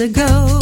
ago.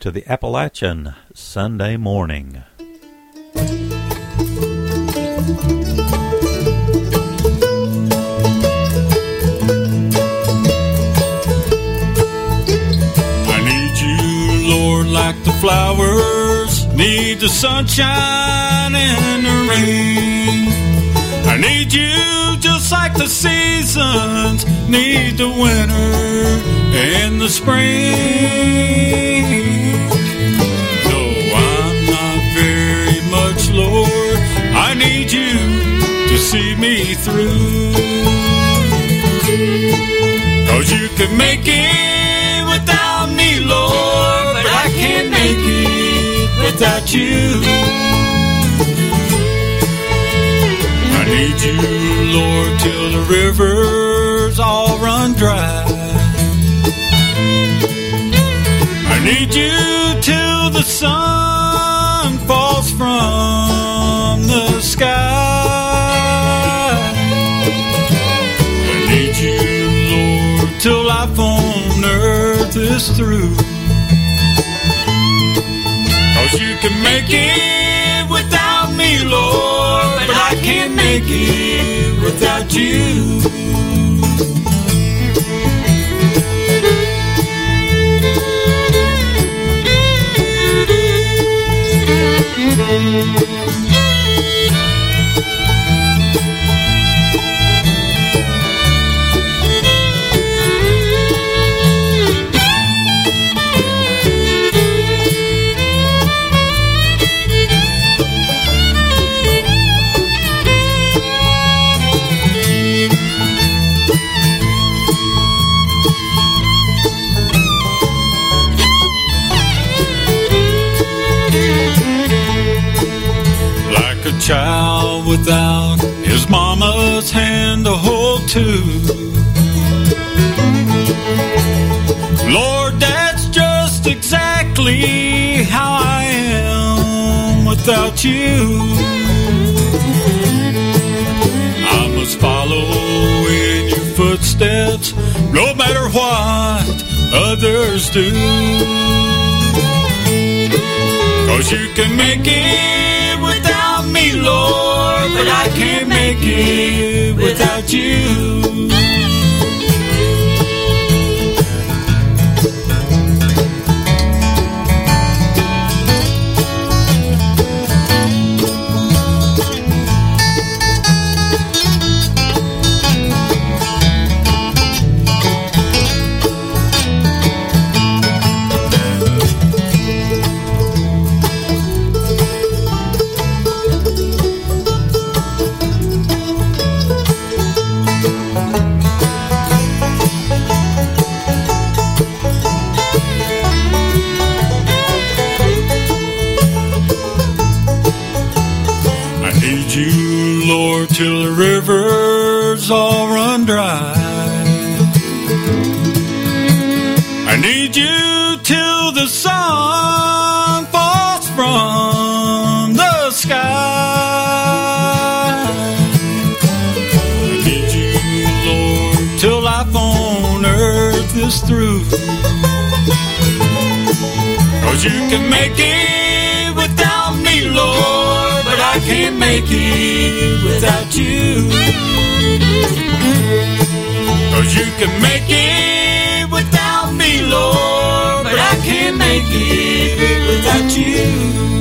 to the Appalachian Sunday Morning. I need you, Lord, like the flowers need the sunshine and the rain. I need you just like the seasons need the winter and the spring. Lord, I need you to see me through. Cause you can make it without me, Lord, but I can't make it without you. I need you, Lord, till the rivers all run dry. I need you till the sun falls from till life on earth is through. Cause you can make it without me, Lord, but I can't make it without you. Child without his mama's hand to hold to. Lord, that's just exactly how I am without you. I must follow in your footsteps, no matter what others do. Cause you can make it but I can't make it without you. Cause you can make it without me, Lord, but I can't make it without you. Cause you can make it without me, Lord, but I can't make it without you.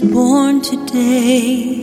Born today.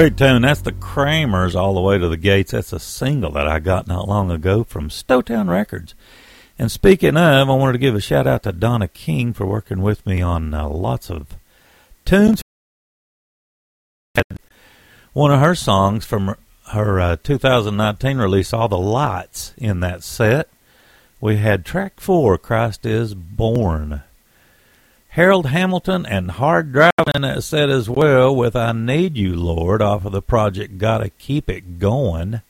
Great tune. That's the Kramers all the way to the gates. That's a single that I got not long ago from Stowtown Records. And speaking of, I wanted to give a shout out to Donna King for working with me on uh, lots of tunes. One of her songs from her uh, 2019 release, All the Lights, in that set. We had track four, Christ is Born. Harold Hamilton and Hard Driving in that as well with I Need You, Lord, off of the project Gotta Keep It Going.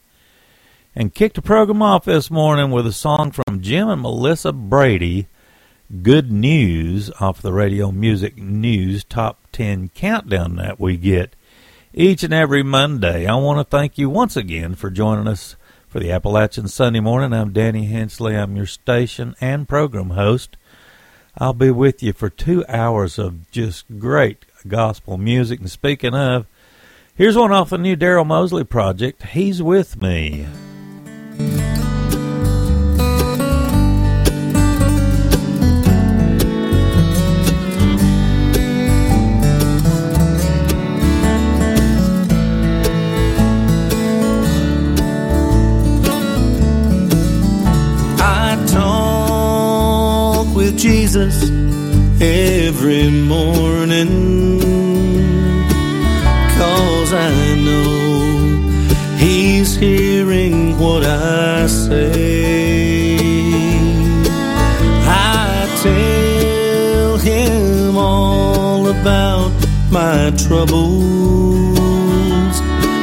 And kicked the program off this morning with a song from Jim and Melissa Brady, Good News, off the Radio Music News Top 10 Countdown that we get each and every Monday. I want to thank you once again for joining us for the Appalachian Sunday morning. I'm Danny Hensley. I'm your station and program host. I'll be with you for two hours of just great gospel music. And speaking of, here's one off the new Daryl Mosley project. He's with me. Jesus every morning. Cause I know He's hearing what I say. I tell Him all about my troubles.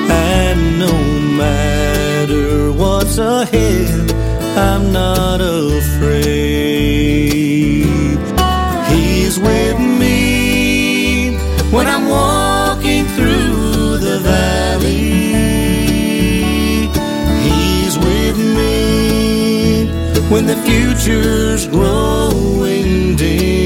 And no matter what's ahead, I'm not afraid. He's with me when I'm walking through the valley. He's with me when the future's growing dim.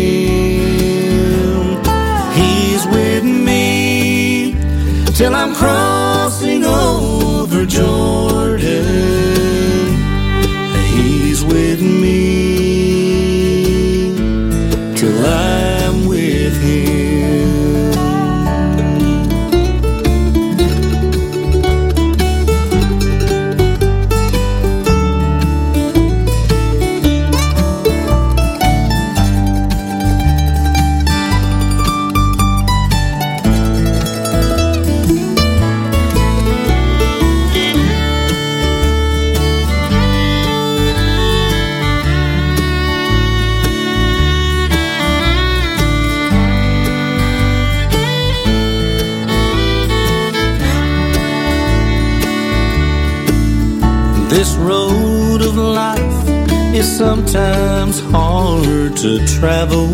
To travel,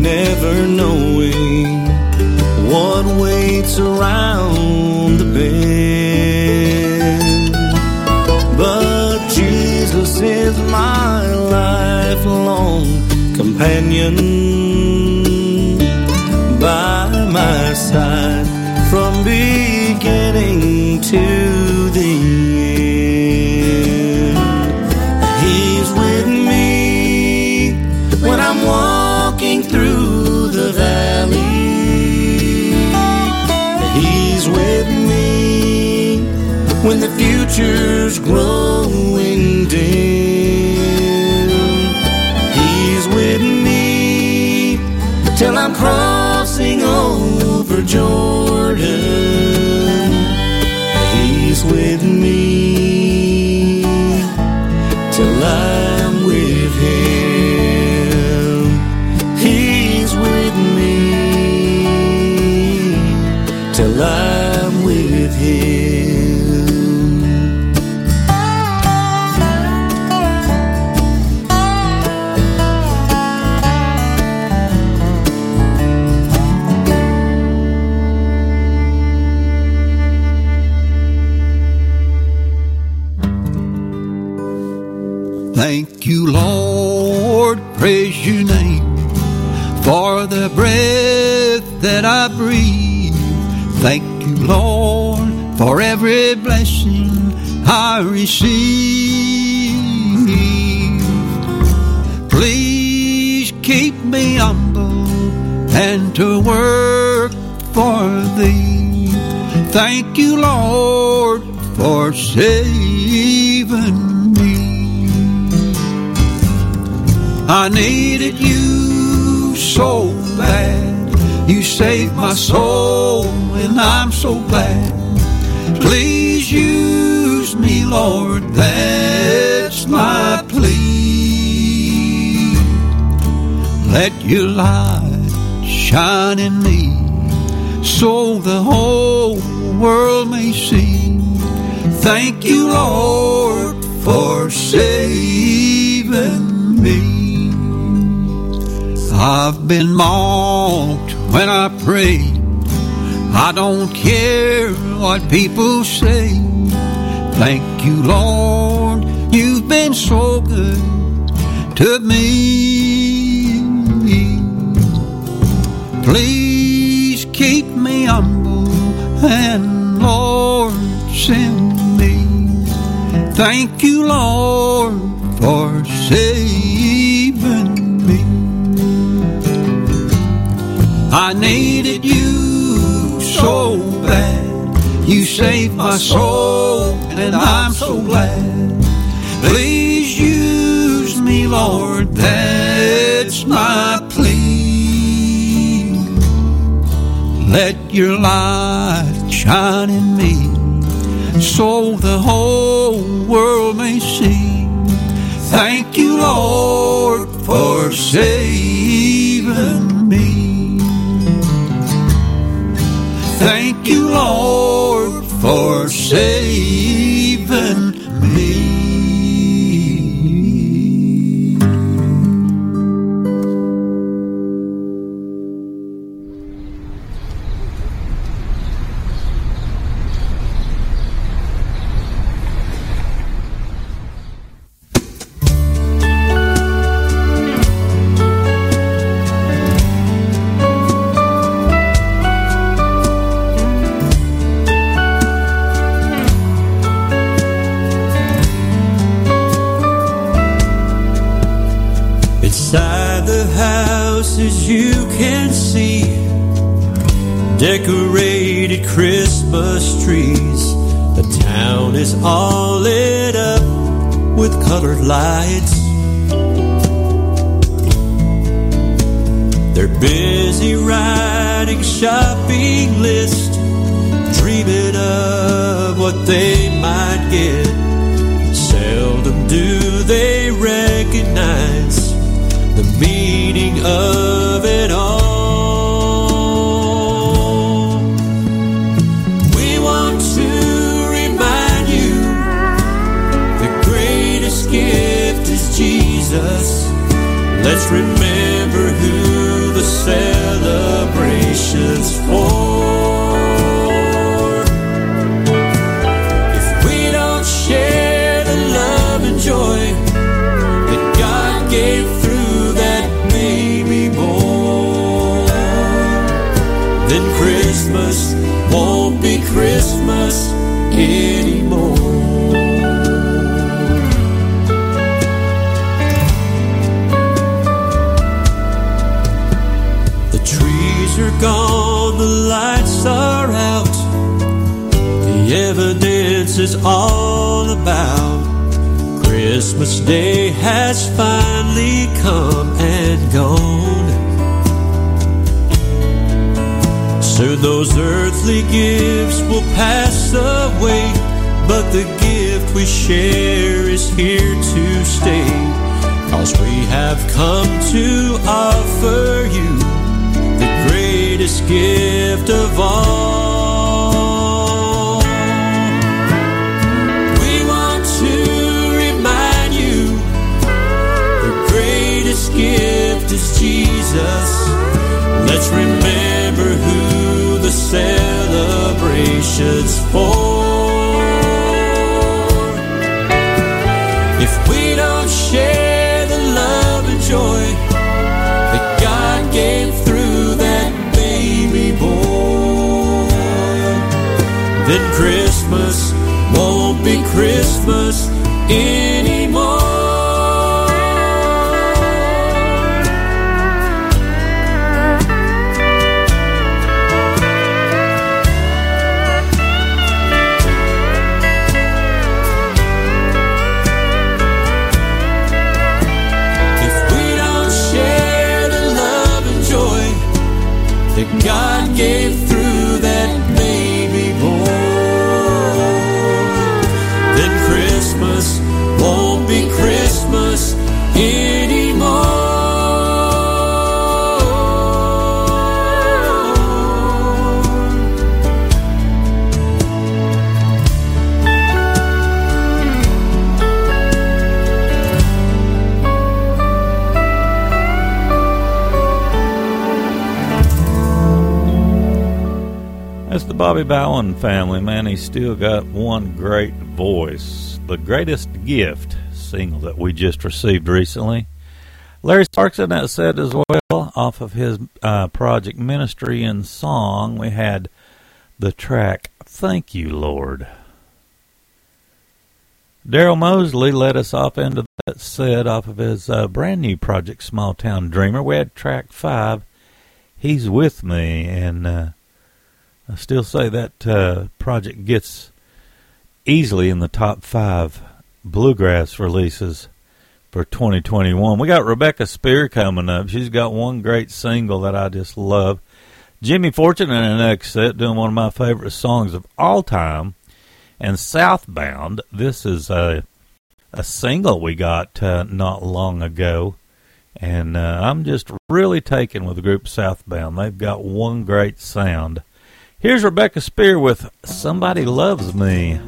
never knowing what waits around the bend. But Jesus is my lifelong companion by my side future's growing dim. He's with me till I'm crossing over Jordan. Please keep me humble and to work for thee. Thank you, Lord, for saving me. I needed you so bad. You saved my soul, and I'm so glad. Your light shine in me so the whole world may see. Thank you, Lord, for saving me. I've been mocked when I pray. I don't care what people say. Thank you, Lord, you've been so good to me. Please keep me humble and Lord, send me. Thank you, Lord, for saving me. I needed you so bad. You saved my soul, and I'm so glad. Please use me, Lord, that's my Let your light shine in me so the whole world may see. Thank you, Lord, for saving me. Thank you, Lord, for saving colored lights. They're busy writing shopping lists, dreaming of what they might get. Seldom do they recognize the meaning of is all about Christmas Day has finally come and gone. Soon those earthly gifts will pass away, but the gift we share is here to stay. Cause we have come to offer you the greatest gift of all. Is Jesus. Let's remember who the celebration's for. Family, man. He's still got one great voice. The greatest gift single that we just received recently. Larry Starks in that set as well, off of his uh, project Ministry and Song. We had the track Thank You, Lord. Daryl Mosley led us off into that set off of his uh, brand new project Small Town Dreamer. We had track five, He's With Me, and uh, I still say that uh, project gets easily in the top five bluegrass releases for 2021. We got Rebecca Spear coming up. She's got one great single that I just love. Jimmy Fortune in the next set doing one of my favorite songs of all time. And Southbound, this is a, a single we got uh, not long ago. And uh, I'm just really taken with the group Southbound. They've got one great sound. Here's Rebecca Spear with Somebody Loves Me.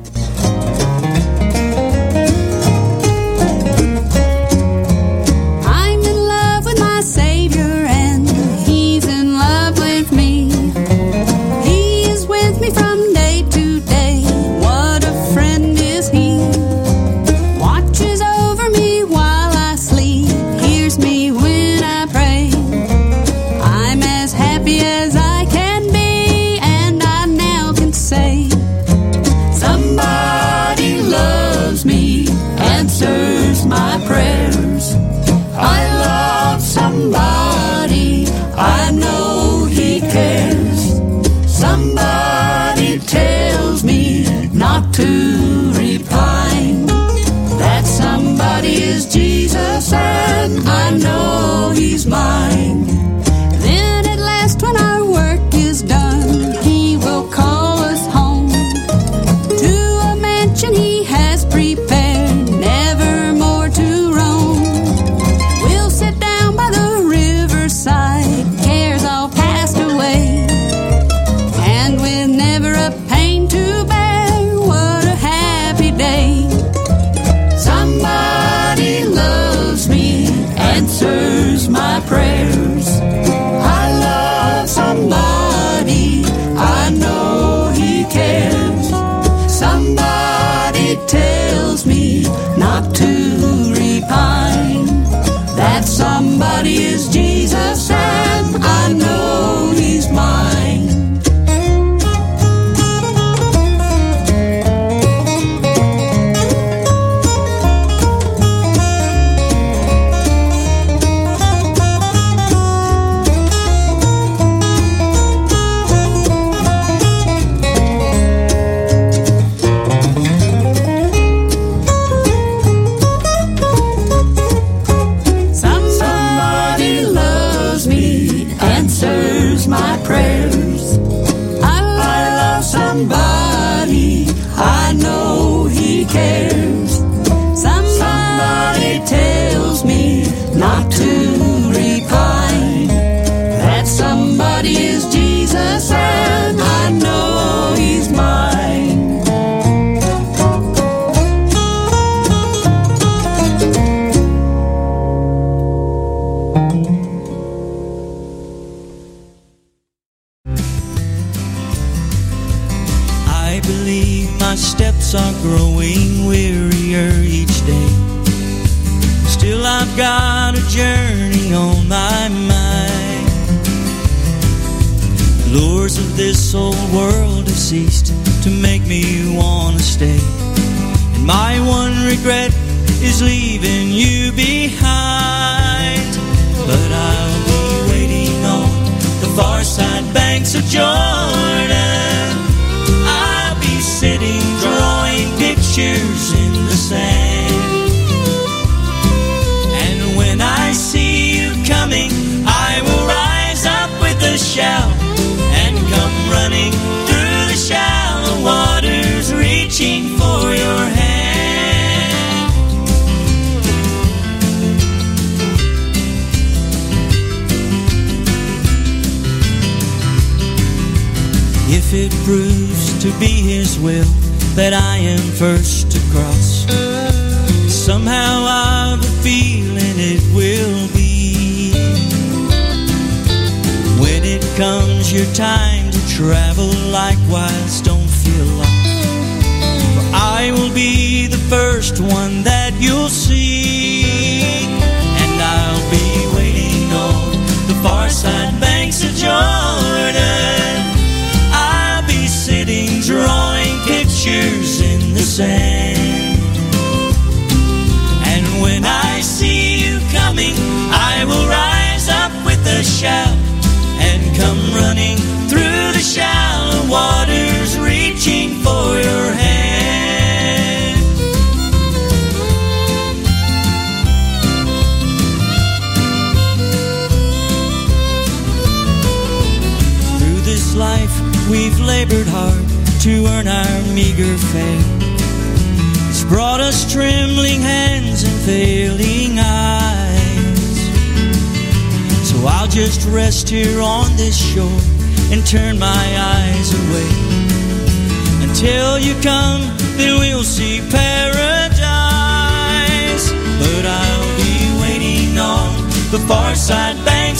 I know he's mine.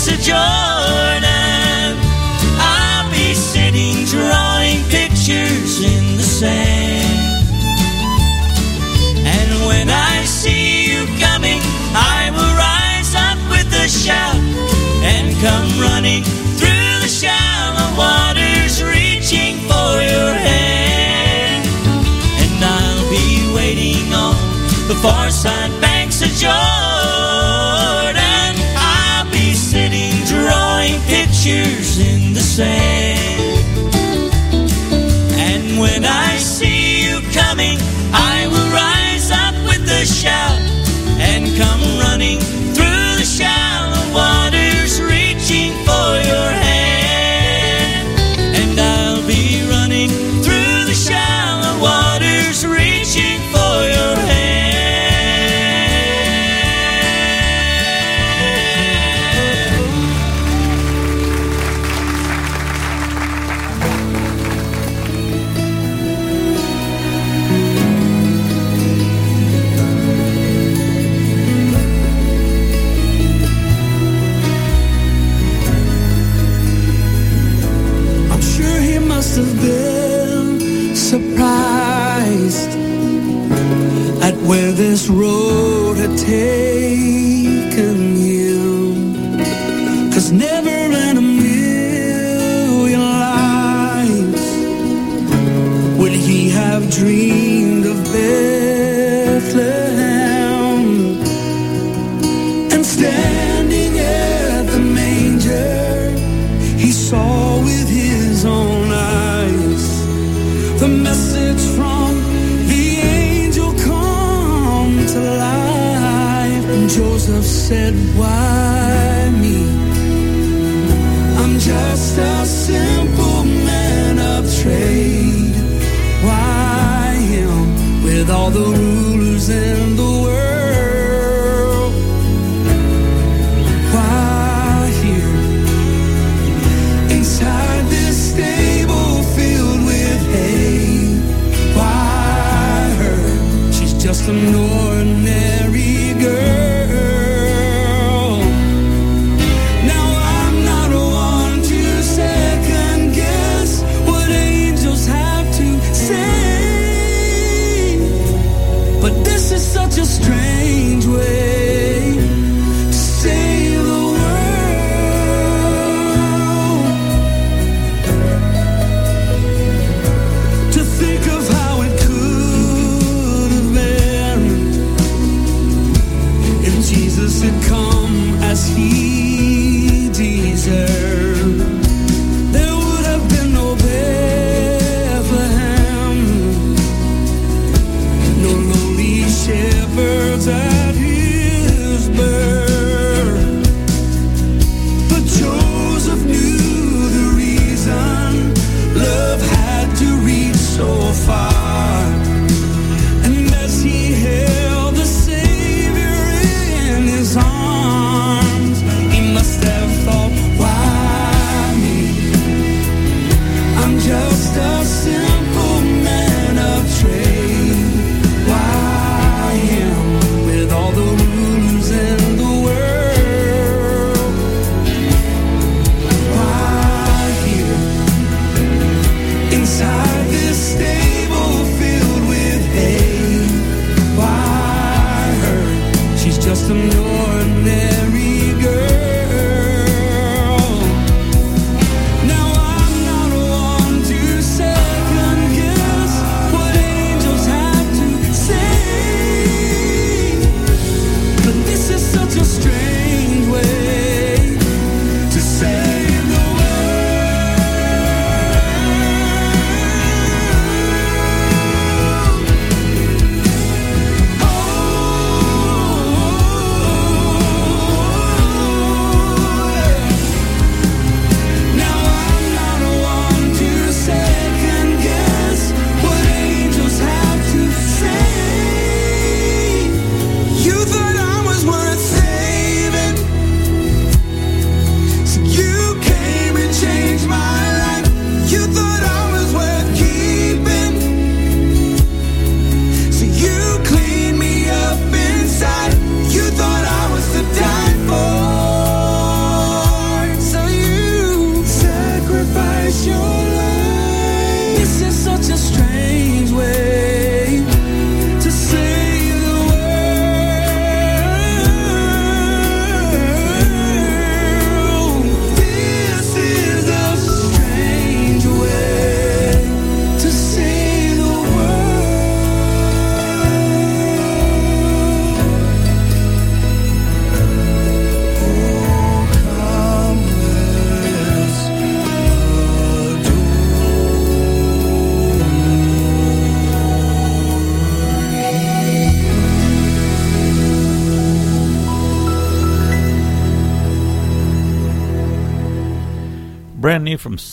Side banks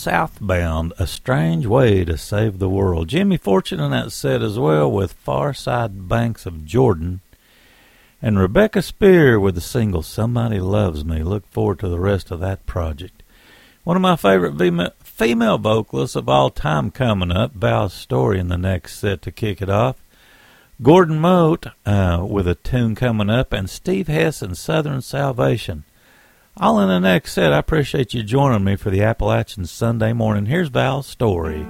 Southbound, A Strange Way to Save the World. Jimmy Fortune in that set as well with Far Side Banks of Jordan. And Rebecca Spear with the single Somebody Loves Me. Look forward to the rest of that project. One of my favorite female vocalists of all time coming up, Val Storey in the next set to kick it off. Gordon Mote uh, with a tune coming up, and Steve Hess and Southern Salvation. All in the next set, I appreciate you joining me for the Appalachian Sunday morning. Here's Val's story.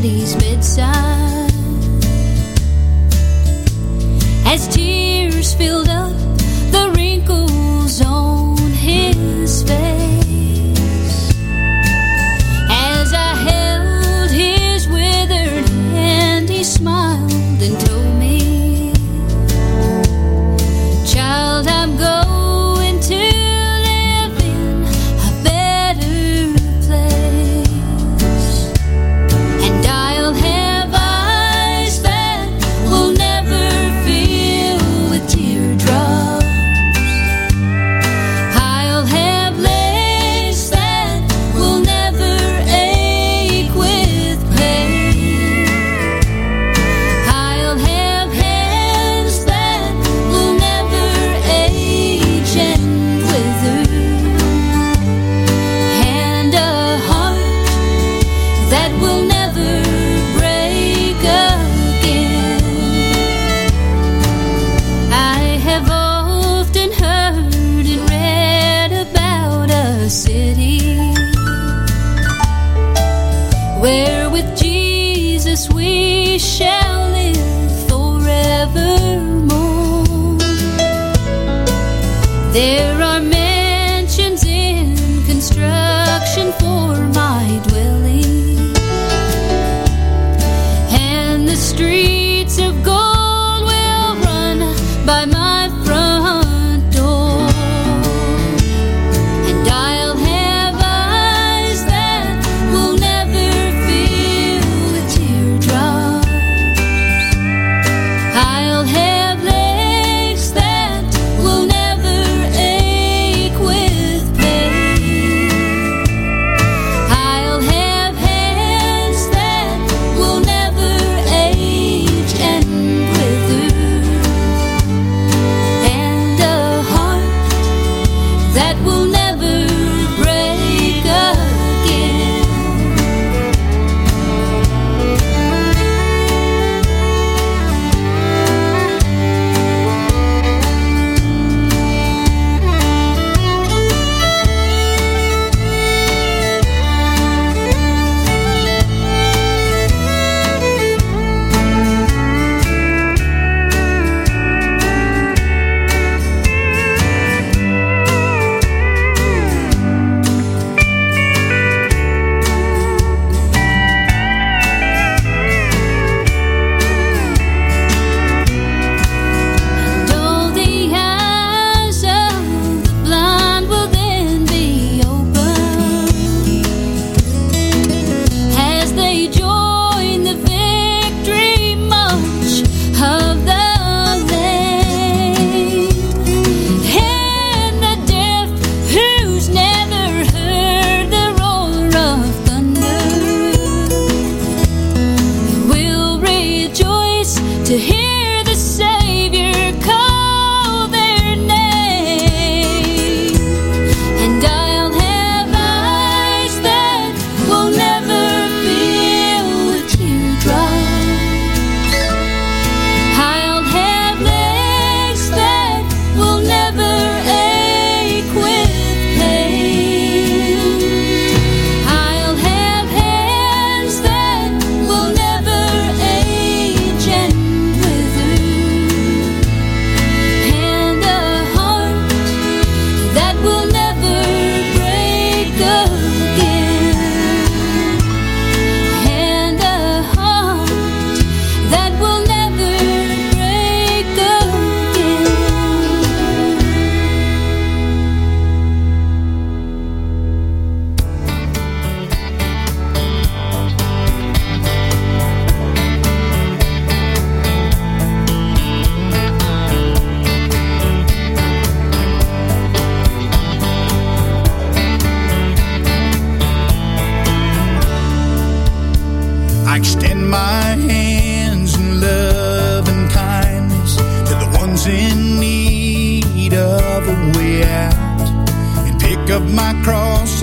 daddy's tears Up my cross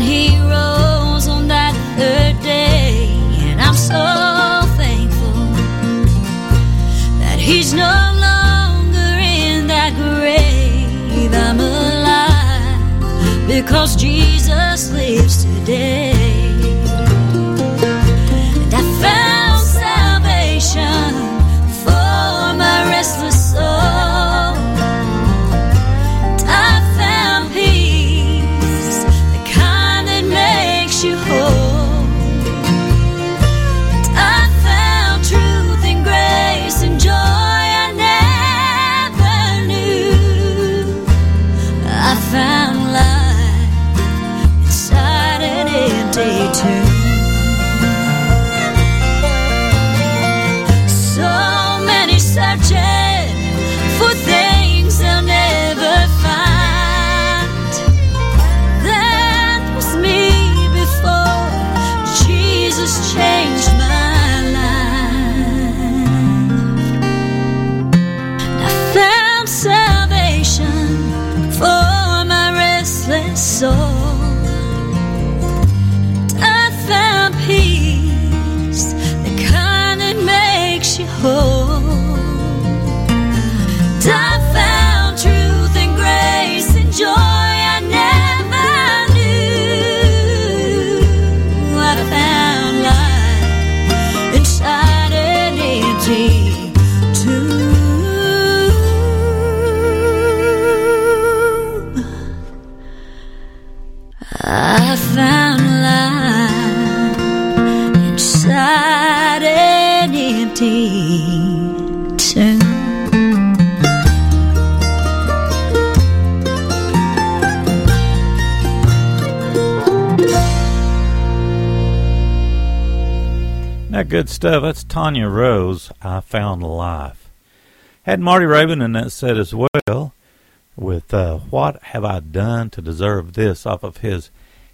he rose on that third day. And I'm so thankful that he's no longer in that grave. I'm alive because Jesus. Good stuff. That's Tanya Rose. I found life. Had Marty Raybon in that set as well, with uh, "What Have I Done to Deserve This" off of his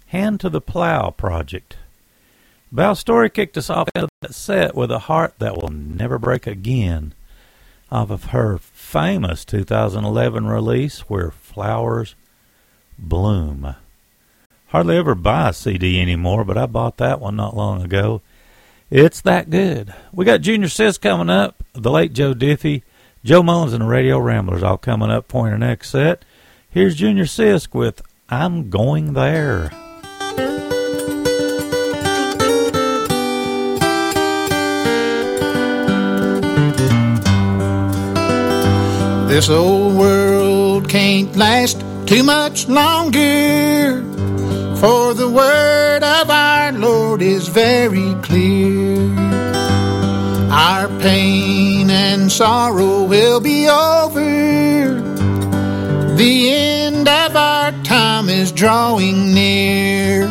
"Hand to the Plow" project. Val Storey kicked us off that set with a heart that will never break again, off of her famous 2011 release, "Where Flowers Bloom." Hardly ever buy a CD anymore, but I bought that one not long ago. It's that good. We got Junior Sisk coming up, the late Joe Diffie, Joe Mullins, and the Radio Ramblers all coming up for your next set. Here's Junior Sisk with I'm Going There. This old world can't last too much longer. For the word of our Lord is very clear. Our pain and sorrow will be over. The end of our time is drawing near.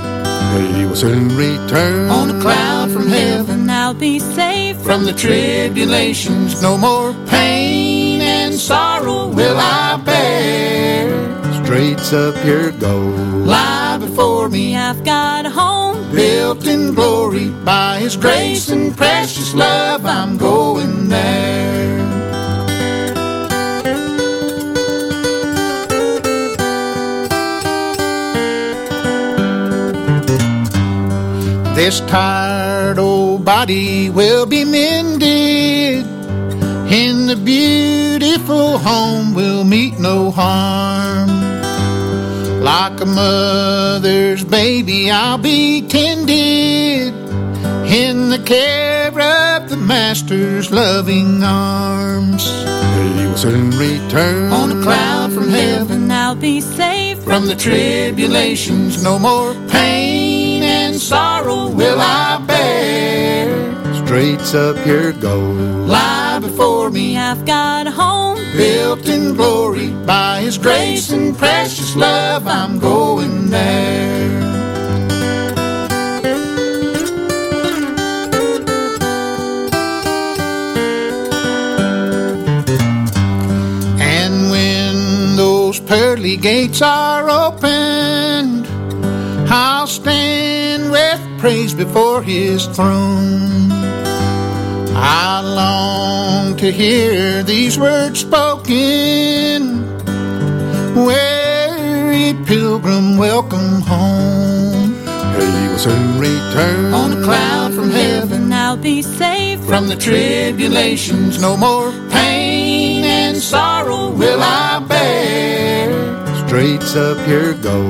He will soon return on a cloud from heaven. I'll be safe From the tribulations, no more pain and sorrow will I bear. Straight's up your goal, before me, I've got a home built in glory by His grace and precious love. I'm going there. This tired old body will be mended. In the beautiful home will meet no harm. Like a mother's baby, I'll be tended in the care of the Master's loving arms. He will soon return on a cloud from heaven. I'll be safe From the tribulations, no more pain and sorrow will I bear. Straight's up your goal, lie before me, I've got home built in glory by His grace and precious love. I'm going there. And when those pearly gates are opened, I'll stand with praise before His throne. I long to hear these words spoken. Weary pilgrim, welcome home. He will soon return on a cloud from heaven. I'll be safe From the tribulations, no more pain and sorrow will I bear. Straight's up your goal,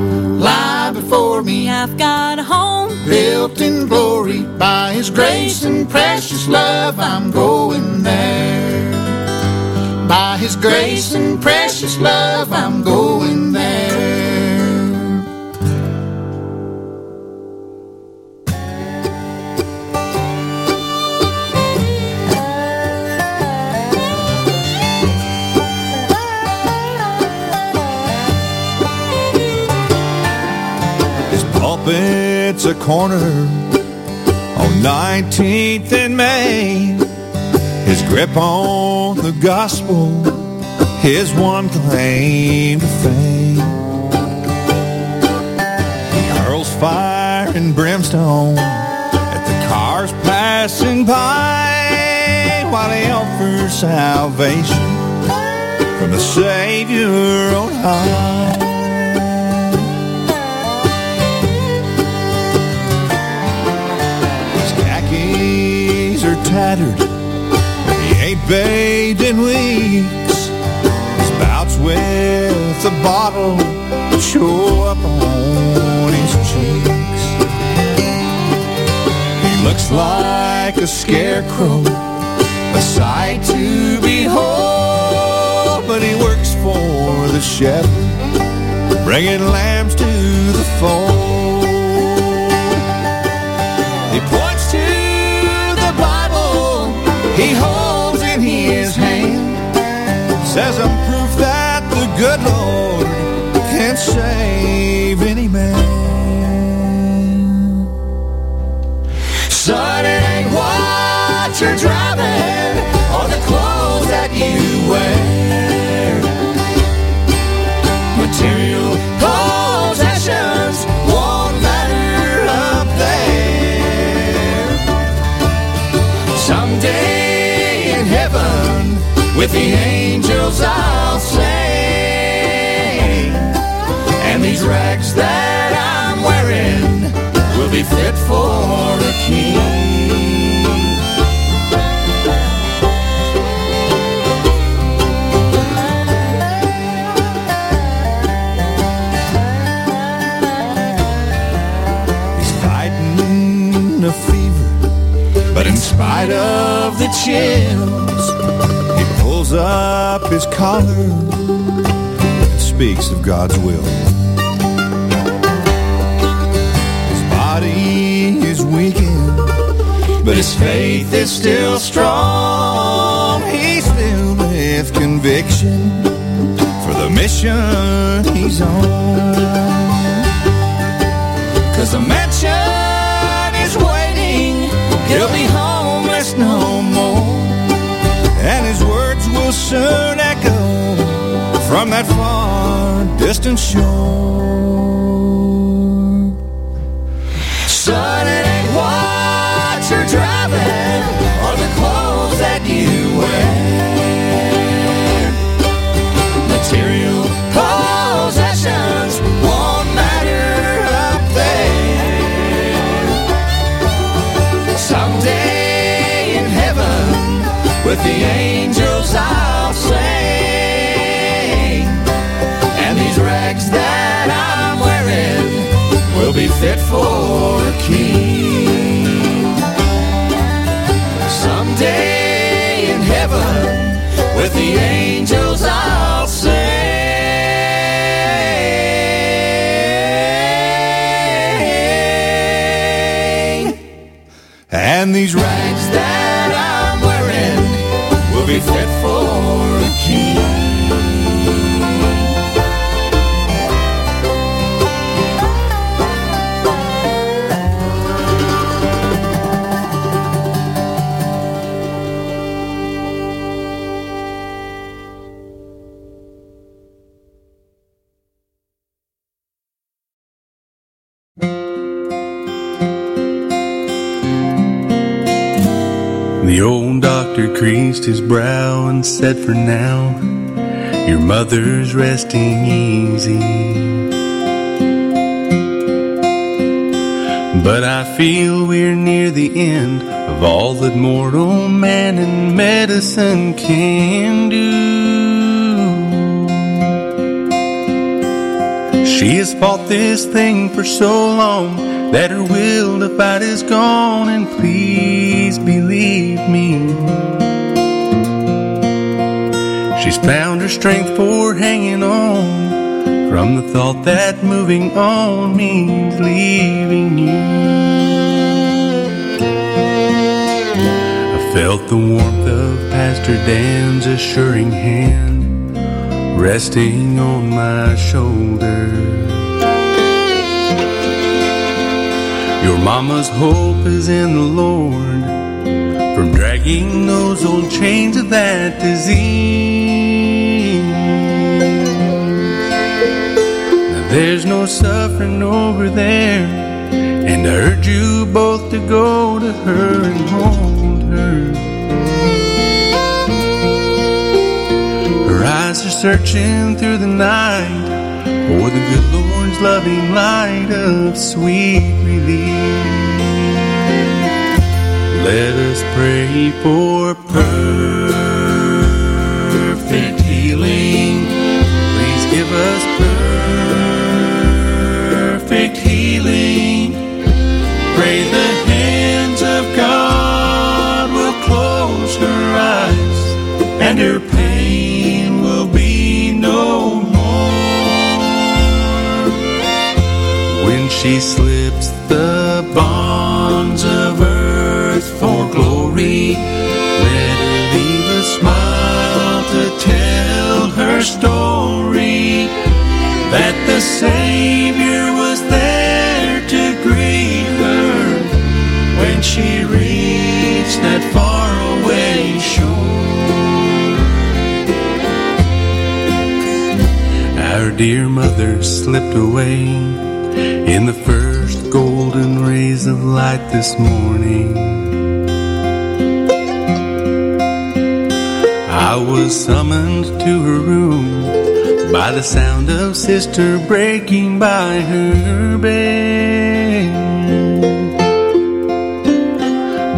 lie before me, I've got a home built in glory by His grace and precious love. I'm going there. By His grace and precious love, I'm going there. A corner on 19th and Main. His grip on the gospel, his one claim to fame. He hurls fire and brimstone at the cars passing by while he offers salvation from the Savior on high. Tattered, he ain't bathed in weeks. His bouts with the bottle show up on his cheeks. He looks like a scarecrow, a sight to behold, but he works for the shepherd, bringing lambs to the fold. He holds in his hand. Says I'm proof that the good Lord can save the angels I'll sing. And these rags that I'm wearing will be fit for up his collar and speaks of God's will. His body is weakened, but his faith is still strong. He's filled with conviction for the mission he's on. Cause the mansion is waiting. He'll be homeless no soon echo from that far distant shore. Son, it ain't what you're driving or the clothes that you wear. Material possessions won't matter up there. Someday in heaven with the angels for a king. Someday in heaven with the angels I'll sing. And these rags said, For now, your mother's resting easy. But I feel we're near the end of all that mortal man and medicine can do. She has fought this thing for so long that her will to fight is gone, and please believe me. Found her strength for hanging on from the thought that moving on means leaving you. I felt the warmth of Pastor Dan's assuring hand resting on my shoulder. Your mama's hope is in the Lord from dragging those old chains of that disease. There's no suffering over there, and I urge you both to go to her and hold her. Her eyes are searching through the night for the good Lord's loving light of sweet relief. Let us pray for sister breaking by her bed.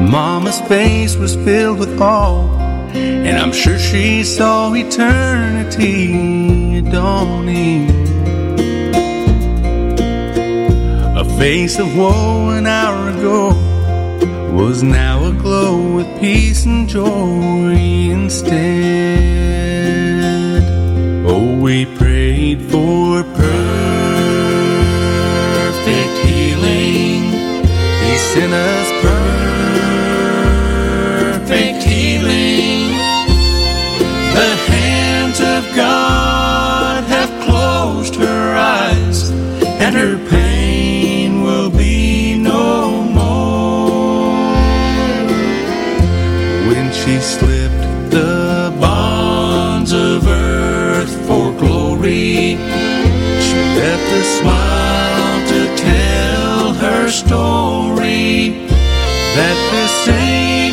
Mama's face was filled with awe, and I'm sure she saw eternity dawning. A face of woe an hour ago was now aglow with peace and joy instead. Oh, we for perfect healing. He sent us perfect healing. The hands of God a smile to tell her story that the Savior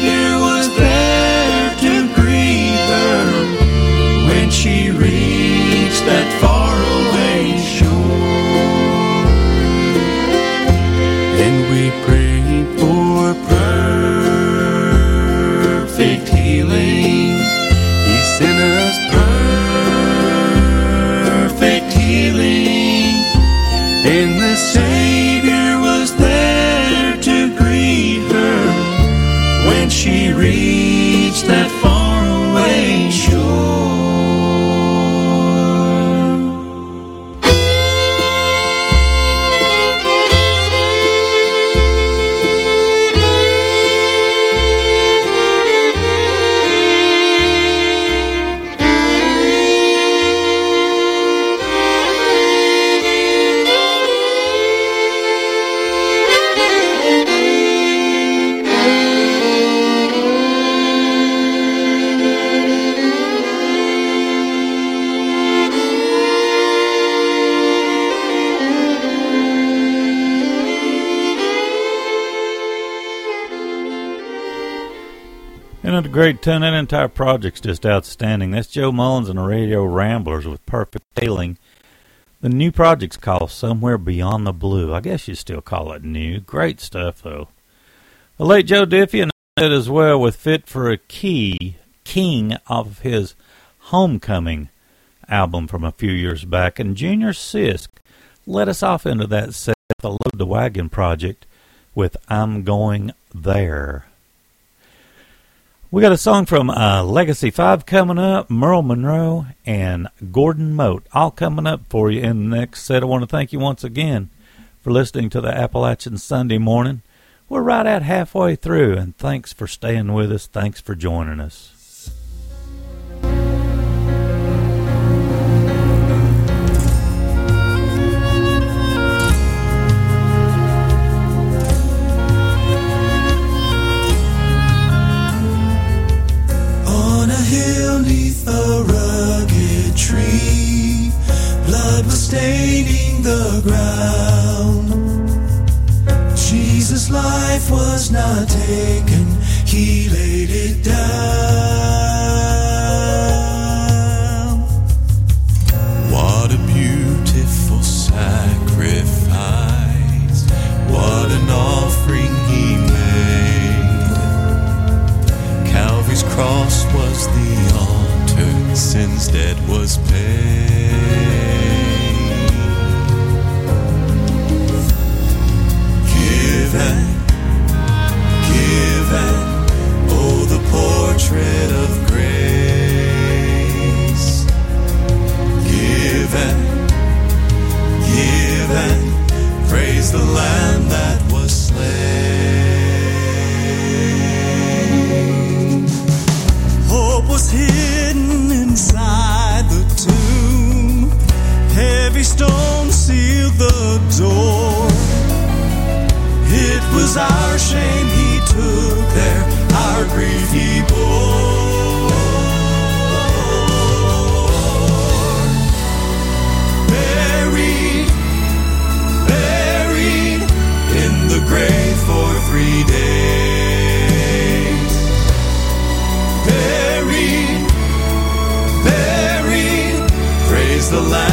great tune? That entire project's just outstanding. That's Joe Mullins and the Radio Ramblers with Perfect Healing. The new project's called Somewhere Beyond the Blue. I guess you still call it new. Great stuff, though. The late Joe Diffie and it as well with Fit for a Key, King of his Homecoming album from a few years back. And Junior Sisk led us off into that set, the Load the Wagon project, with I'm Going There. We got a song from uh, Legacy 5 coming up, Merle Monroe and Gordon Mote, all coming up for you in the next set. I want to thank you once again for listening to the Appalachian Sunday morning. We're right at halfway through, and thanks for staying with us. Thanks for joining us. Rugged tree, blood was staining the ground. Jesus' life was not taken, he laid it down. What a beautiful sacrifice, what an offering he made. Calvary's cross was the sin's debt was paid. Given, given, oh the portrait of grace. Given, given, praise the Lamb that was slain. Hope was hidden inside the tomb. Heavy stone sealed the door. It was our shame he took there, our grief he bore. the land.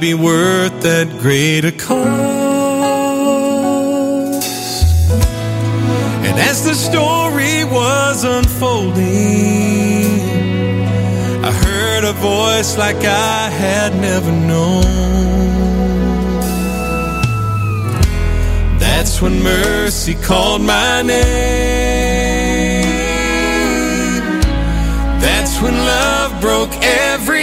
Be worth that great a cost? And as the story was unfolding, I heard a voice like I had never known. That's when mercy called my name. That's when love broke every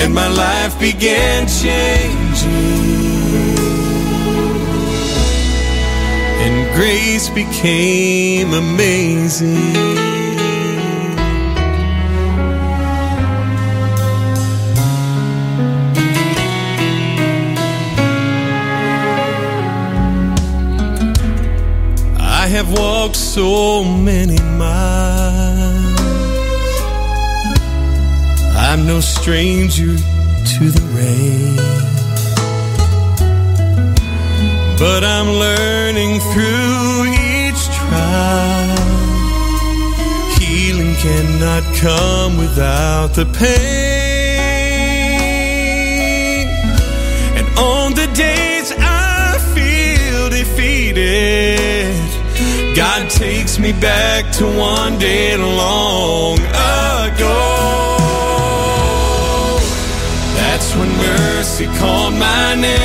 and my life began changing. and grace became amazing. I have walked so many miles. Stranger to the rain. But I'm learning through each trial. Healing cannot come without the pain. And on the days I feel defeated, God takes me back to one day long ago. That's when mercy called my name.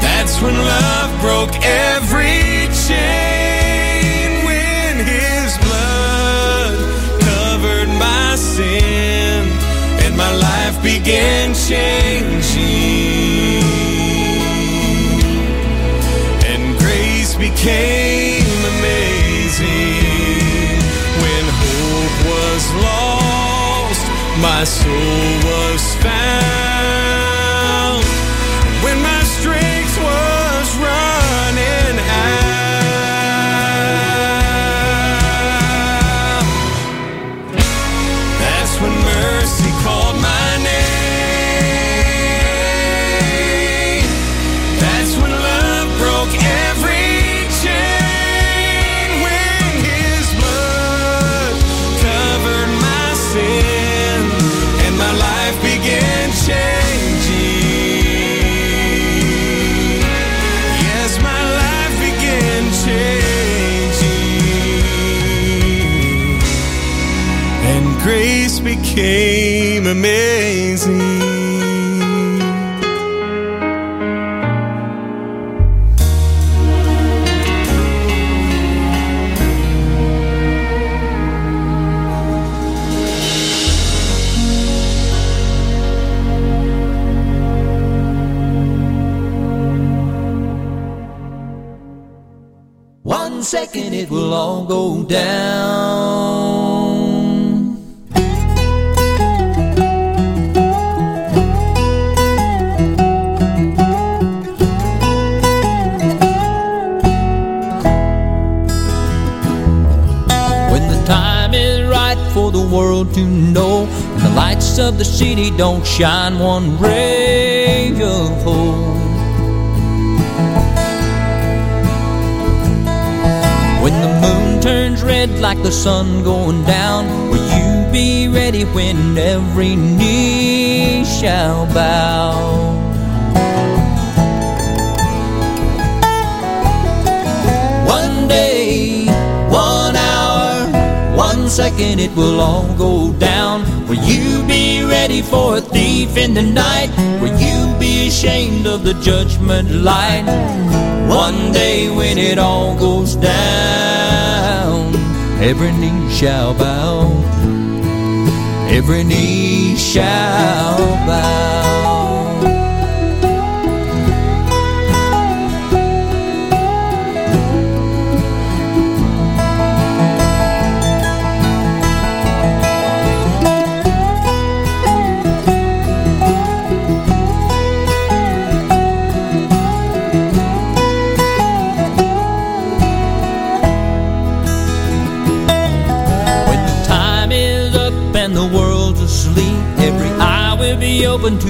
That's when love broke every chain. When his blood covered my sin and my life began changing. And grace became my soul was found. Became city don't shine one ray of hope. When the moon turns red like the sun going down, will you be ready when every knee shall bow? One day, one hour, one second, it will all go down. Will you be ready for a thief in the night? Will you be ashamed of the judgment light? One day when it all goes down, every knee shall bow. Every knee shall bow.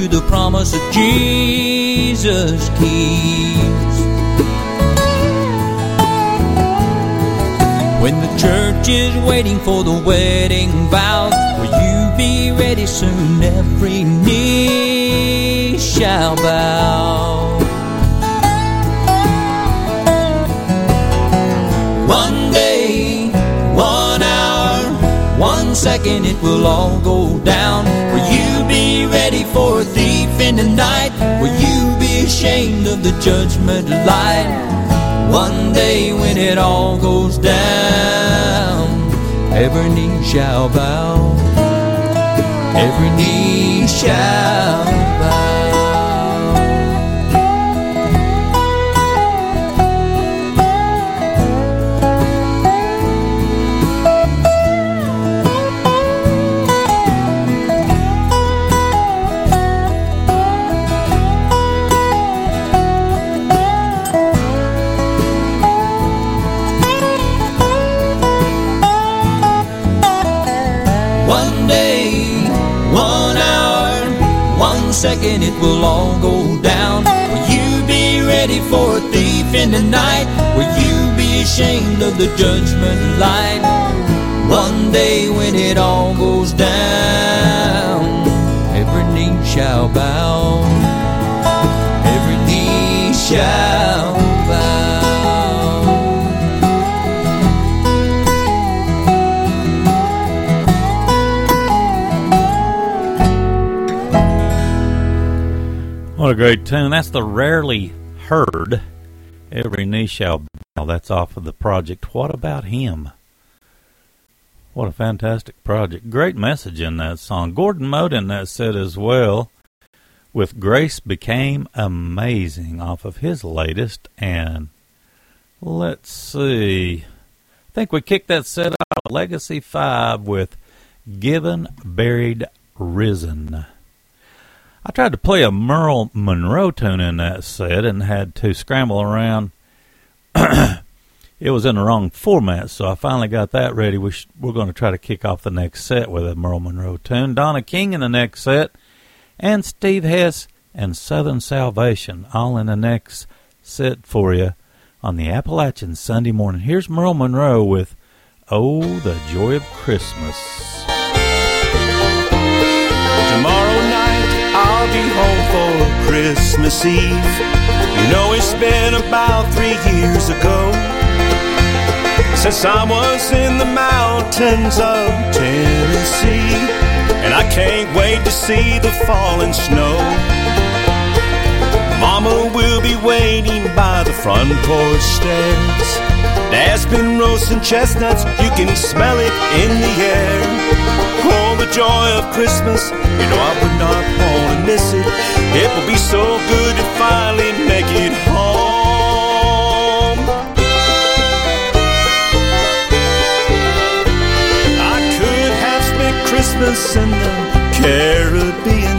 To the promise that Jesus keeps. When the church is waiting for the wedding vows, will you be ready soon? Every knee shall bow. One day, one hour, one second, it will all go down. In the night? Will you be ashamed of the judgment light? One day when it all goes down, every knee shall bow. Every knee shall second, it will all go down. Will you be ready for a thief in the night? Will you be ashamed of the judgment light? One day when it all goes down, every knee shall bow. Every knee shall A great tune. That's the rarely heard Every Knee Shall Bow. That's off of the project. What about him? What a fantastic project. Great message in that song. Gordon Moden that said as well with Grace Became Amazing off of his latest. And let's see. I think we kicked that set off Legacy 5 with Given, Buried, Risen. I tried to play a Merle Monroe tune in that set and had to scramble around. it was in the wrong format, so I finally got that ready. We sh- we're going to try to kick off the next set with a Merle Monroe tune. Donna King in the next set, and Steve Hess and Southern Salvation all in the next set for you on the Appalachian Sunday morning. Here's Merle Monroe with Oh, the Joy of Christmas. For Christmas Eve. You know it's been about three years ago since I was in the mountains of Tennessee, and I can't wait to see the falling snow. Mama will be waiting by the front porch stairs. Dad's been roasting chestnuts, you can smell it in the air. Oh, the joy of Christmas, you know I would not want to miss it. It will be so good to finally make it home. I could have spent Christmas in the Caribbean,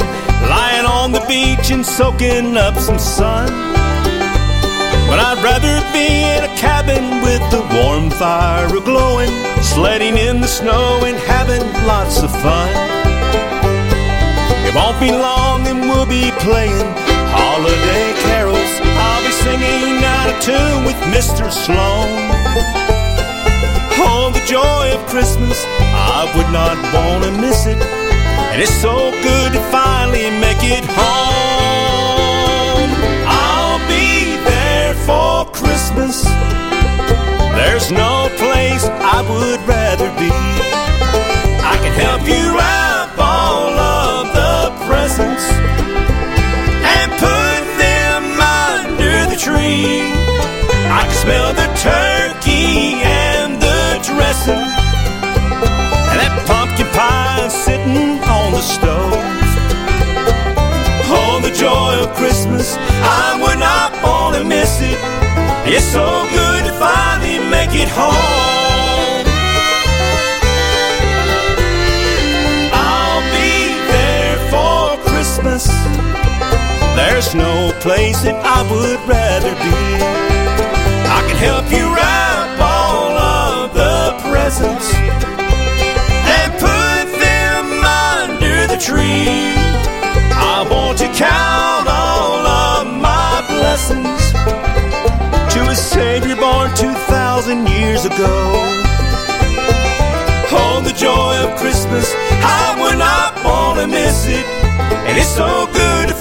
lying on the beach and soaking up some sun. But I'd rather be in a cabin with the warm fire glowing, sledding in the snow and having lots of fun. It won't be long and we'll be playing holiday carols. I'll be singing out of tune with Mr. Sloan. Oh, the joy of Christmas, I would not want to miss it. And it's so good to finally make it home. I'll be there for Christmas. There's no place I would rather be. Tree. I can smell the turkey and the dressing and that pumpkin pie sitting on the stove. Oh, the joy of Christmas, I would not want to miss it. It's so good to finally make it home. I'll be there for Christmas. There's no place that I would rather be. I can help you wrap all of the presents and put them under the tree. I want to count all of my blessings to a Savior born 2,000 years ago. Oh, the joy of Christmas, I would not want to miss it. And it's so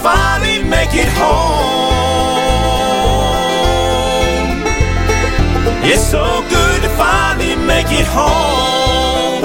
finally make it home. It's so good to finally make it home.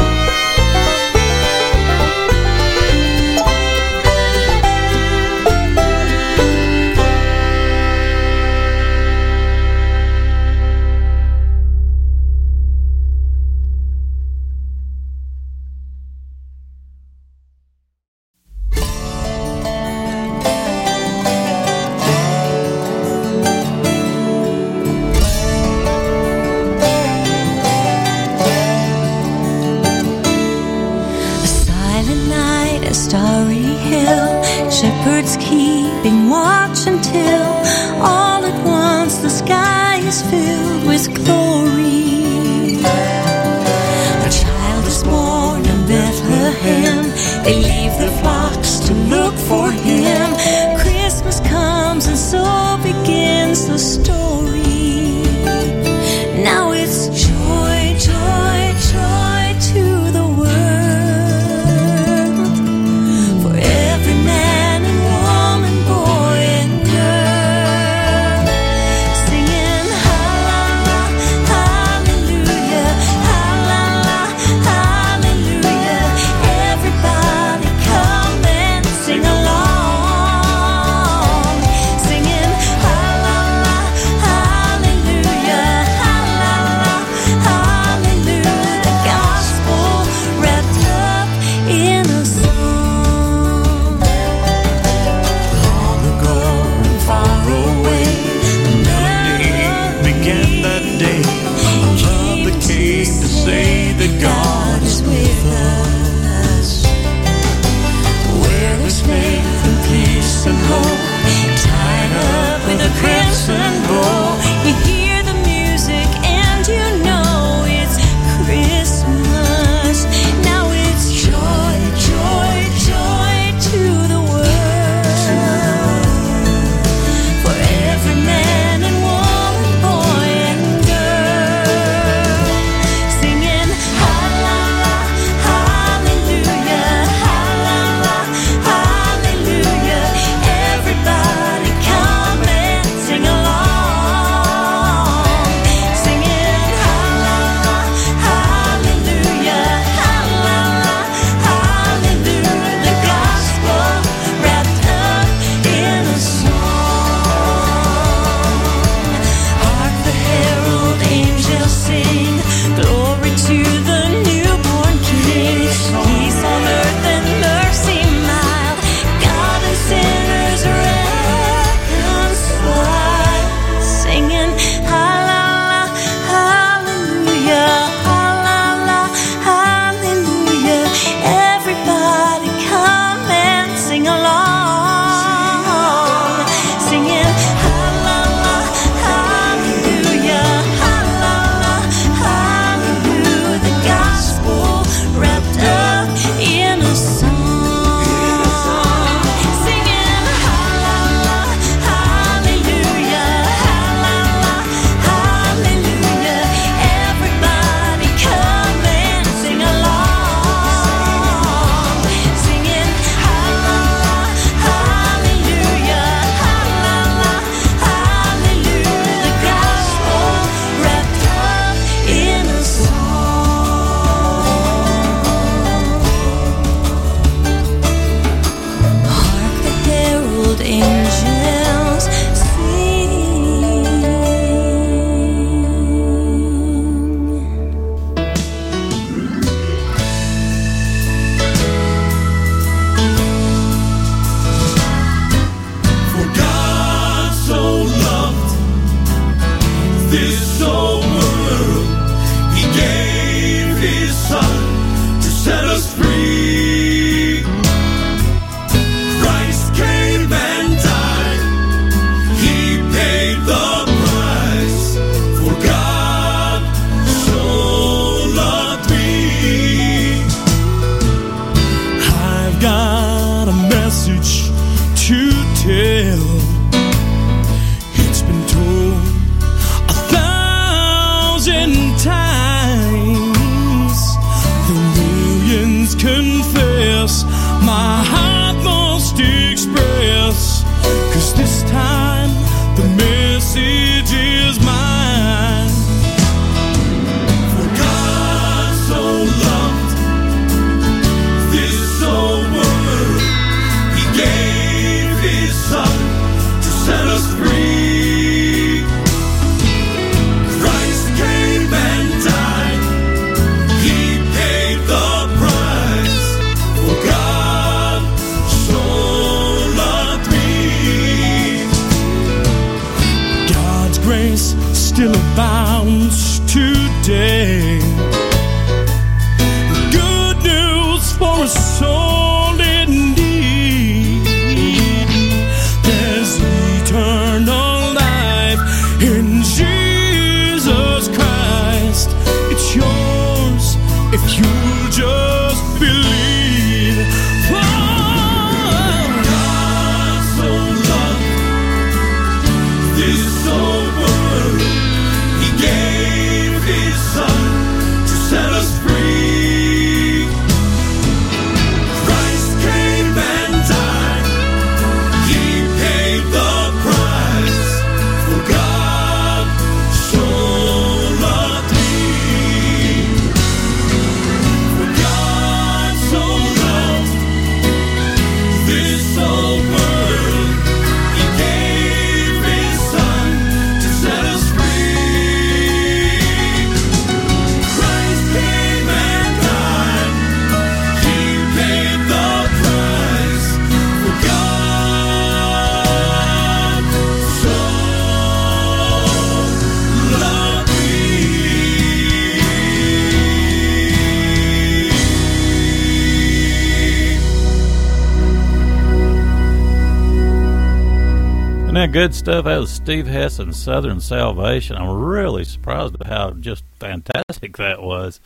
Stuff? That was Steve Hess and Southern Salvation. I'm really surprised at how just fantastic that was.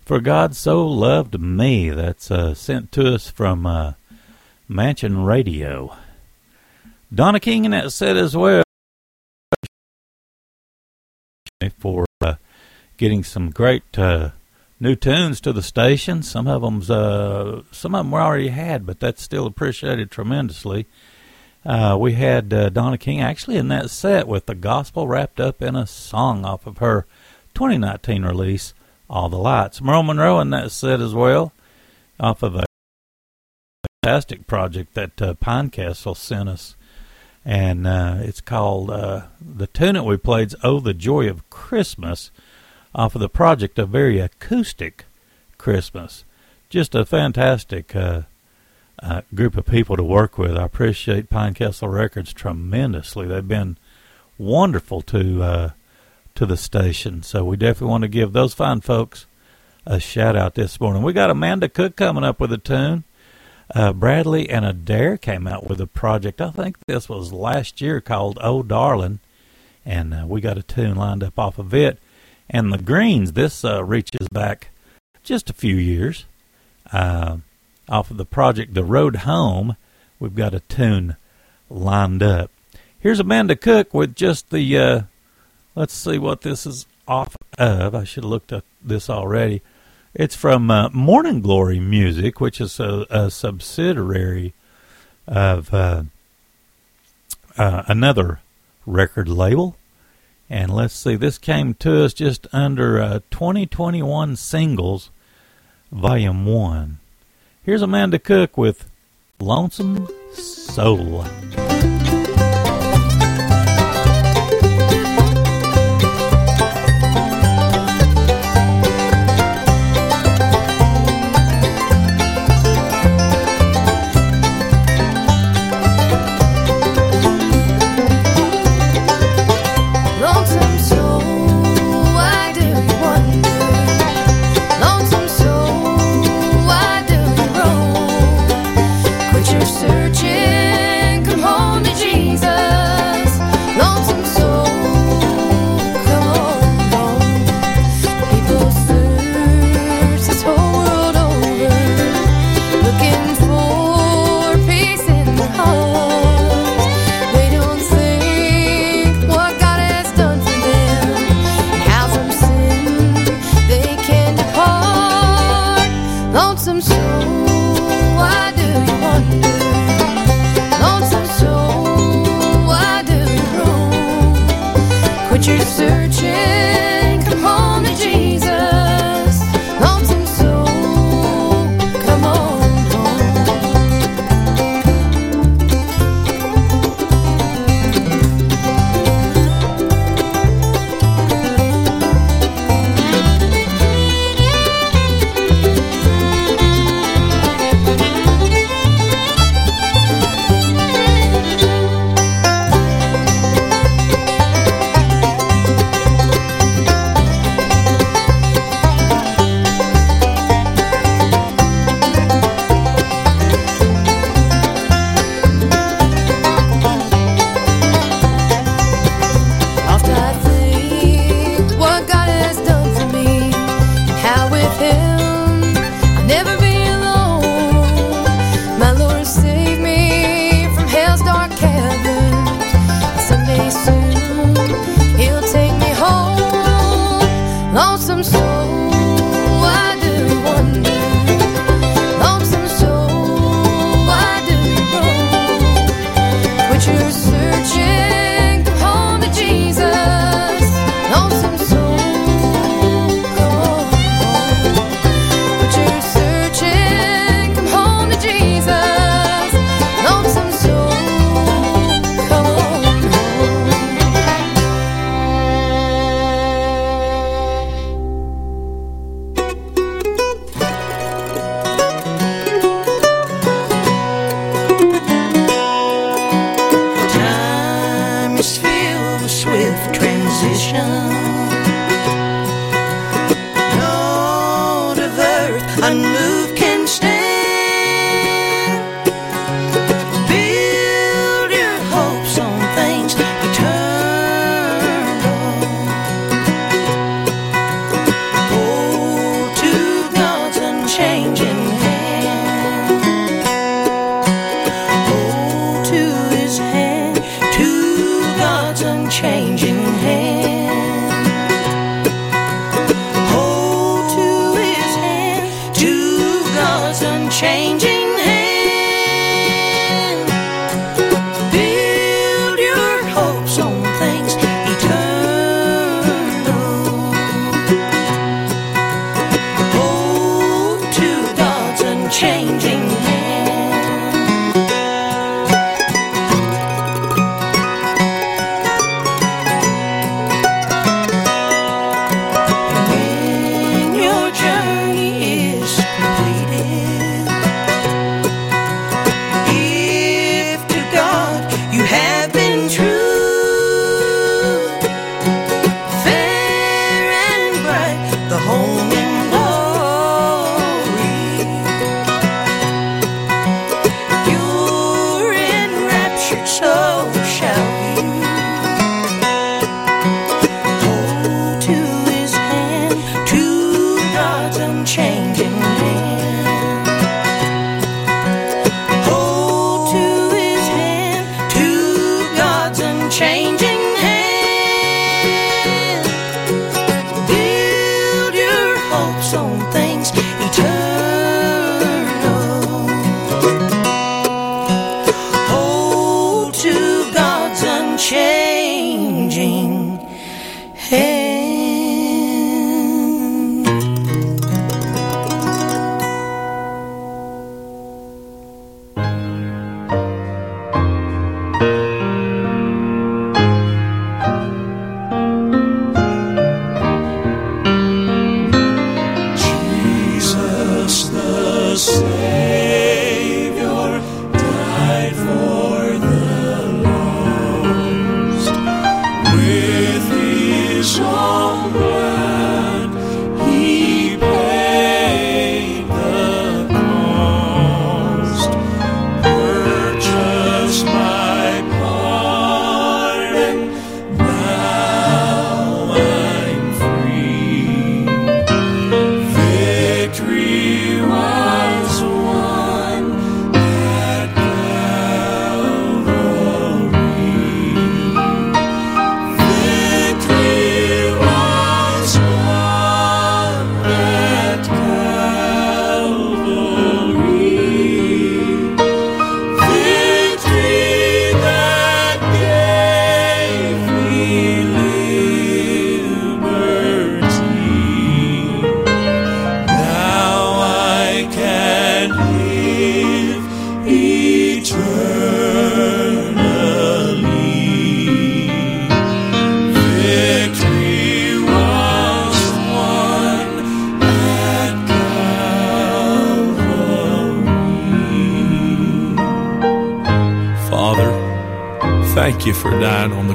For God so loved me. That's uh, sent to us from uh, Mansion Radio. Donna King and that said as well for uh, getting some great uh, new tunes to the station. Some of them's uh, some of them we already had, but that's still appreciated tremendously. Uh, we had uh, Donna King actually in that set with the gospel wrapped up in a song off of her 2019 release, All the Lights. Merle Monroe in that set as well, off of a fantastic project that uh, Pinecastle sent us. And uh, it's called, uh, the tune that we played is Oh, the Joy of Christmas, off of the project A Very Acoustic Christmas. Just a fantastic group of people to work with. I appreciate Pinecastle Records tremendously. They've been wonderful to uh, to the station. So we definitely want to give those fine folks a shout out this morning. We got Amanda Cook coming up with a tune. Uh, Bradley and Adair came out with a project. I think this was last year called "Oh Darling," and uh, we got a tune lined up off of it. And the Greenes, this uh, reaches back just a few years. Uh, off of the project The Road Home, we've got a tune lined up. Here's Amanda Cook with just the, uh, let's see what this is off of. I should have looked at this already. It's from uh, Morning Glory Music, which is a, a subsidiary of uh, uh, another record label. And let's see, this came to us just under uh, 2021 singles, volume 1. Here's Amanda Cook with Lonesome Soul.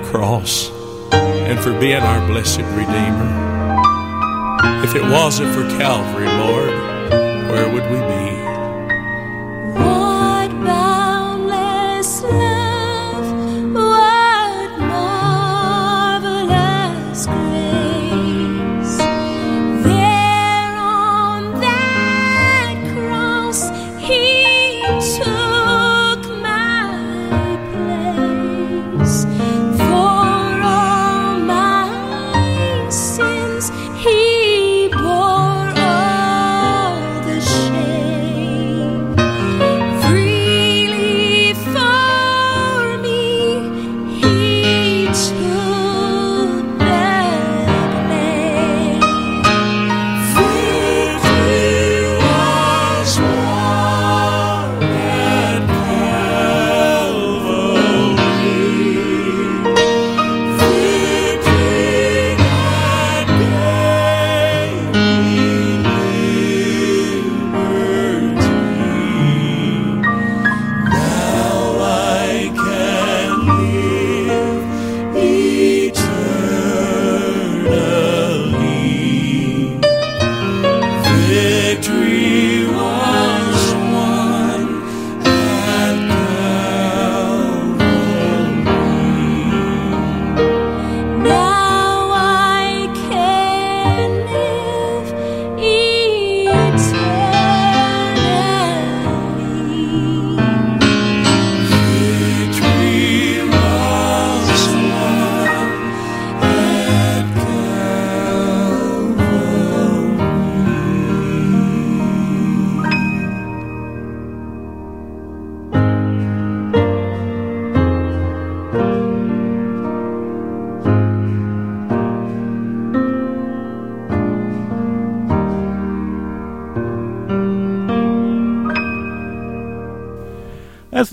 Cross and for being our blessed Redeemer. If it wasn't for Calvary, Lord, where would we be?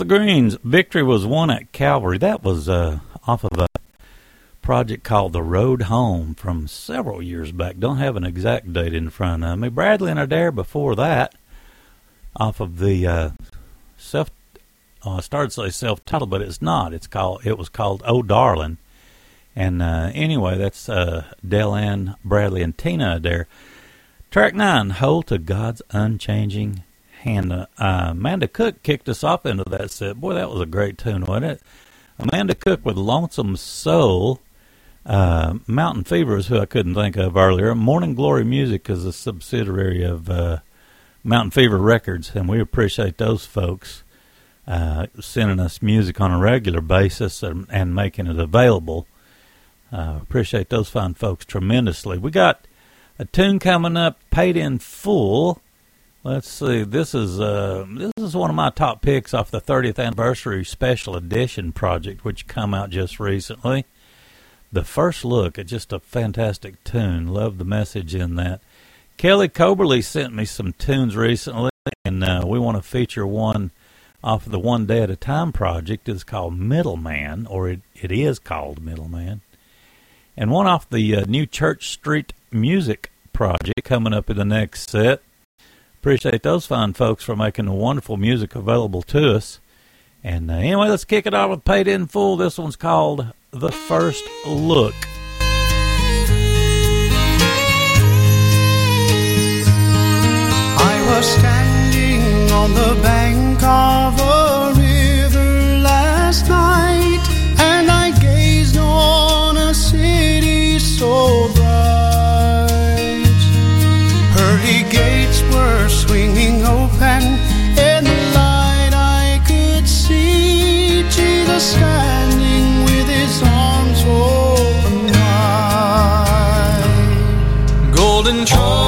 Greenes. Victory was won at Calvary. That was uh, off of a project called The Road Home from several years back. Don't have an exact date in front of me. Bradley and Adair before that, off of the uh, self. Uh, I started to say self-titled, but it's not. It's called. It was called Oh Darling. And uh, anyway, that's uh, Dale Ann, Bradley, and Tina Adair. Track nine, Hold to God's Unchanging Hand. Uh, Amanda Cook kicked us off into that set. Boy, that was a great tune, wasn't it? Amanda Cook with Lonesome Soul. Uh, Mountain Fever is who I couldn't think of earlier. Morning Glory Music is a subsidiary of uh, Mountain Fever Records, and we appreciate those folks uh, sending us music on a regular basis and, and making it available. Uh, appreciate those fine folks tremendously. We got a tune coming up, paid in full. Let's see. This is uh, this is one of my top picks off the 30th anniversary special edition project, which come out just recently. The first look at just a fantastic tune. Love the message in that. Kelly Coberly sent me some tunes recently, and uh, we want to feature one off of the One Day at a Time project. It's called Middleman, or it, it is called Middleman. And one off the uh, new Church Street Music project coming up in the next set. Appreciate those fine folks for making the wonderful music available to us. And uh, anyway, let's kick it off with Paid in Full. This one's called The First Look. I was standing on the bank of a Golden trumpets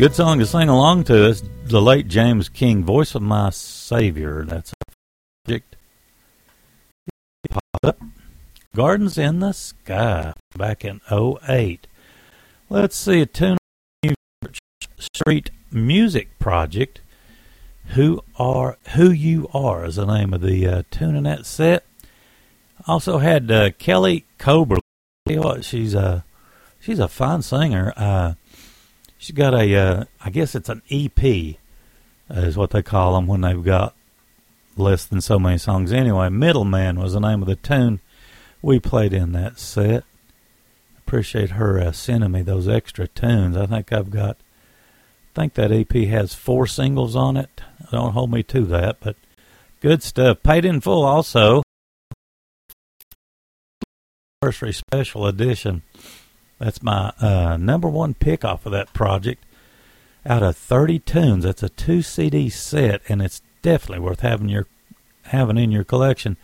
Good song to sing along to. It's the late James King, Voice of My Savior. That's a project. Gardens in the Sky back in 08. Let's see a tune Street Music Project. Who are who you are is the name of the uh, tune in that set. Also had uh, Kelly Coberly. She's a she's a fine singer. Uh, she's got a uh, I guess it's an EP is what they call them when they've got less than so many songs. Anyway, Middleman was the name of the tune we played in that set. Appreciate her uh, sending me those extra tunes. I think I've got. I think that EP has four singles on it. Don't hold me to that, but good stuff. Paid in full also. Anniversary special edition. That's my uh, number one pick off of that project. Out of 30 tunes, that's a two CD set, and it's definitely worth having your having in your collection.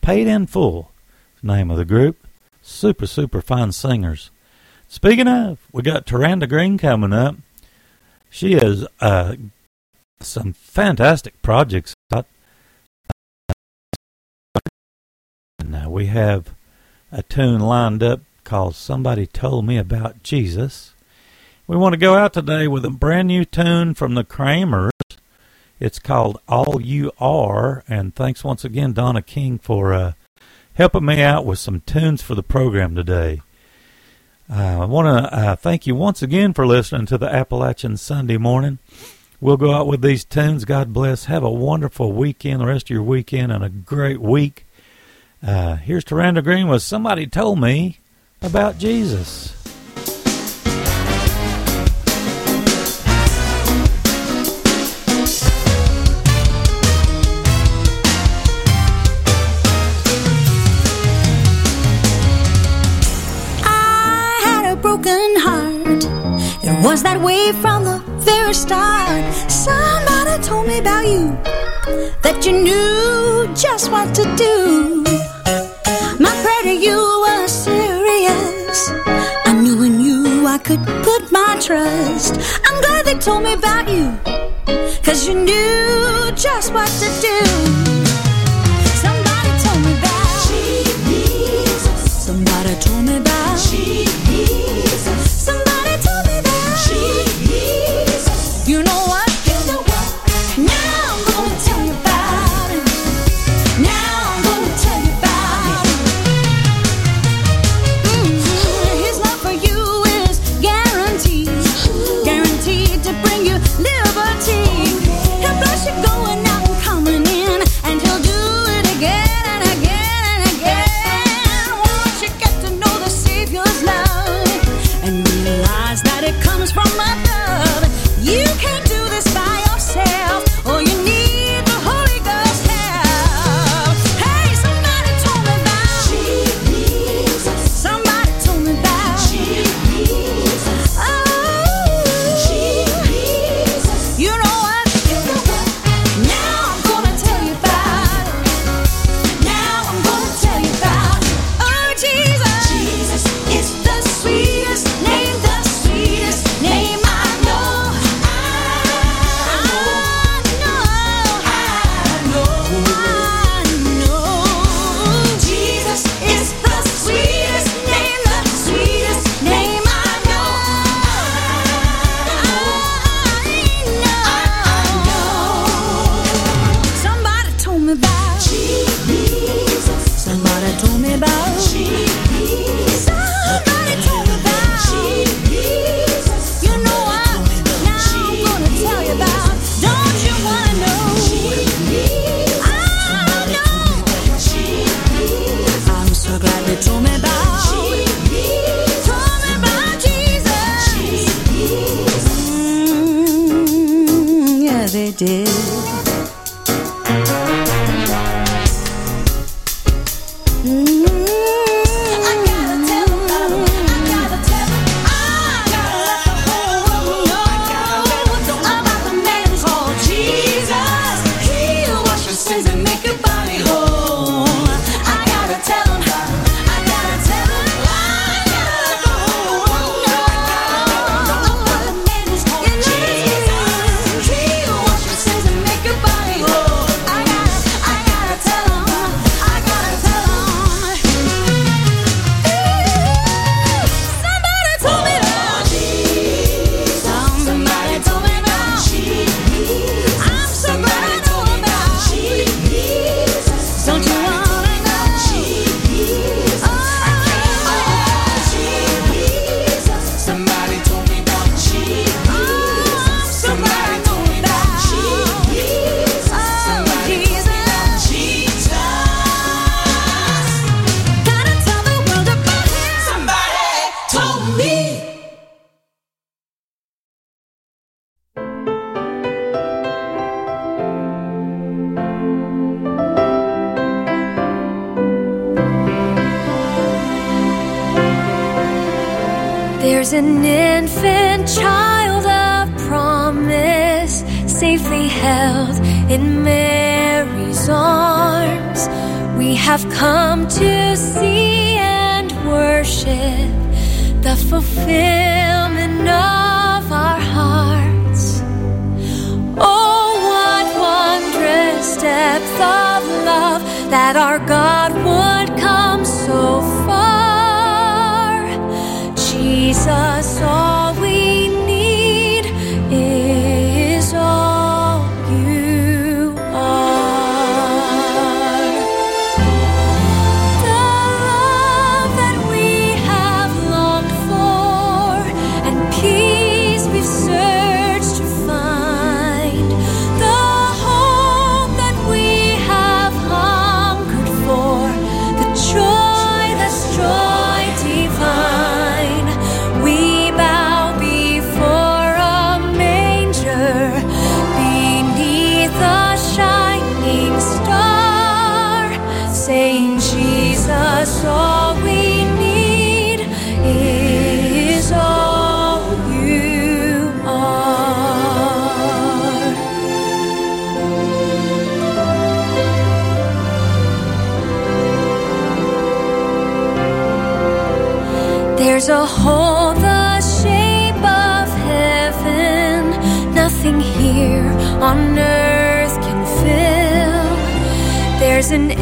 Paid in full. Name of the group. Super super fine singers. Speaking of, we got Taranda Greene coming up. She has uh, some fantastic projects. Now we have a tune lined up called Somebody Told Me About Jesus. We want to go out today with a brand new tune from the Kramers. It's called All You Are, and thanks once again, Donna King, for uh, helping me out with some tunes for the program today. Uh, I want to uh, thank you once again for listening to the Appalachian Sunday morning. We'll go out with these tunes. God bless. Have a wonderful weekend, the rest of your weekend, and a great week. Uh, here's Taranda Greene with Somebody Told Me About Jesus. I had a broken heart. It was that way from the very start. Somebody told me about you, that you knew just what to do. My prayer to you was I could put my trust. I'm glad they told me about you, cause you knew just what to do. An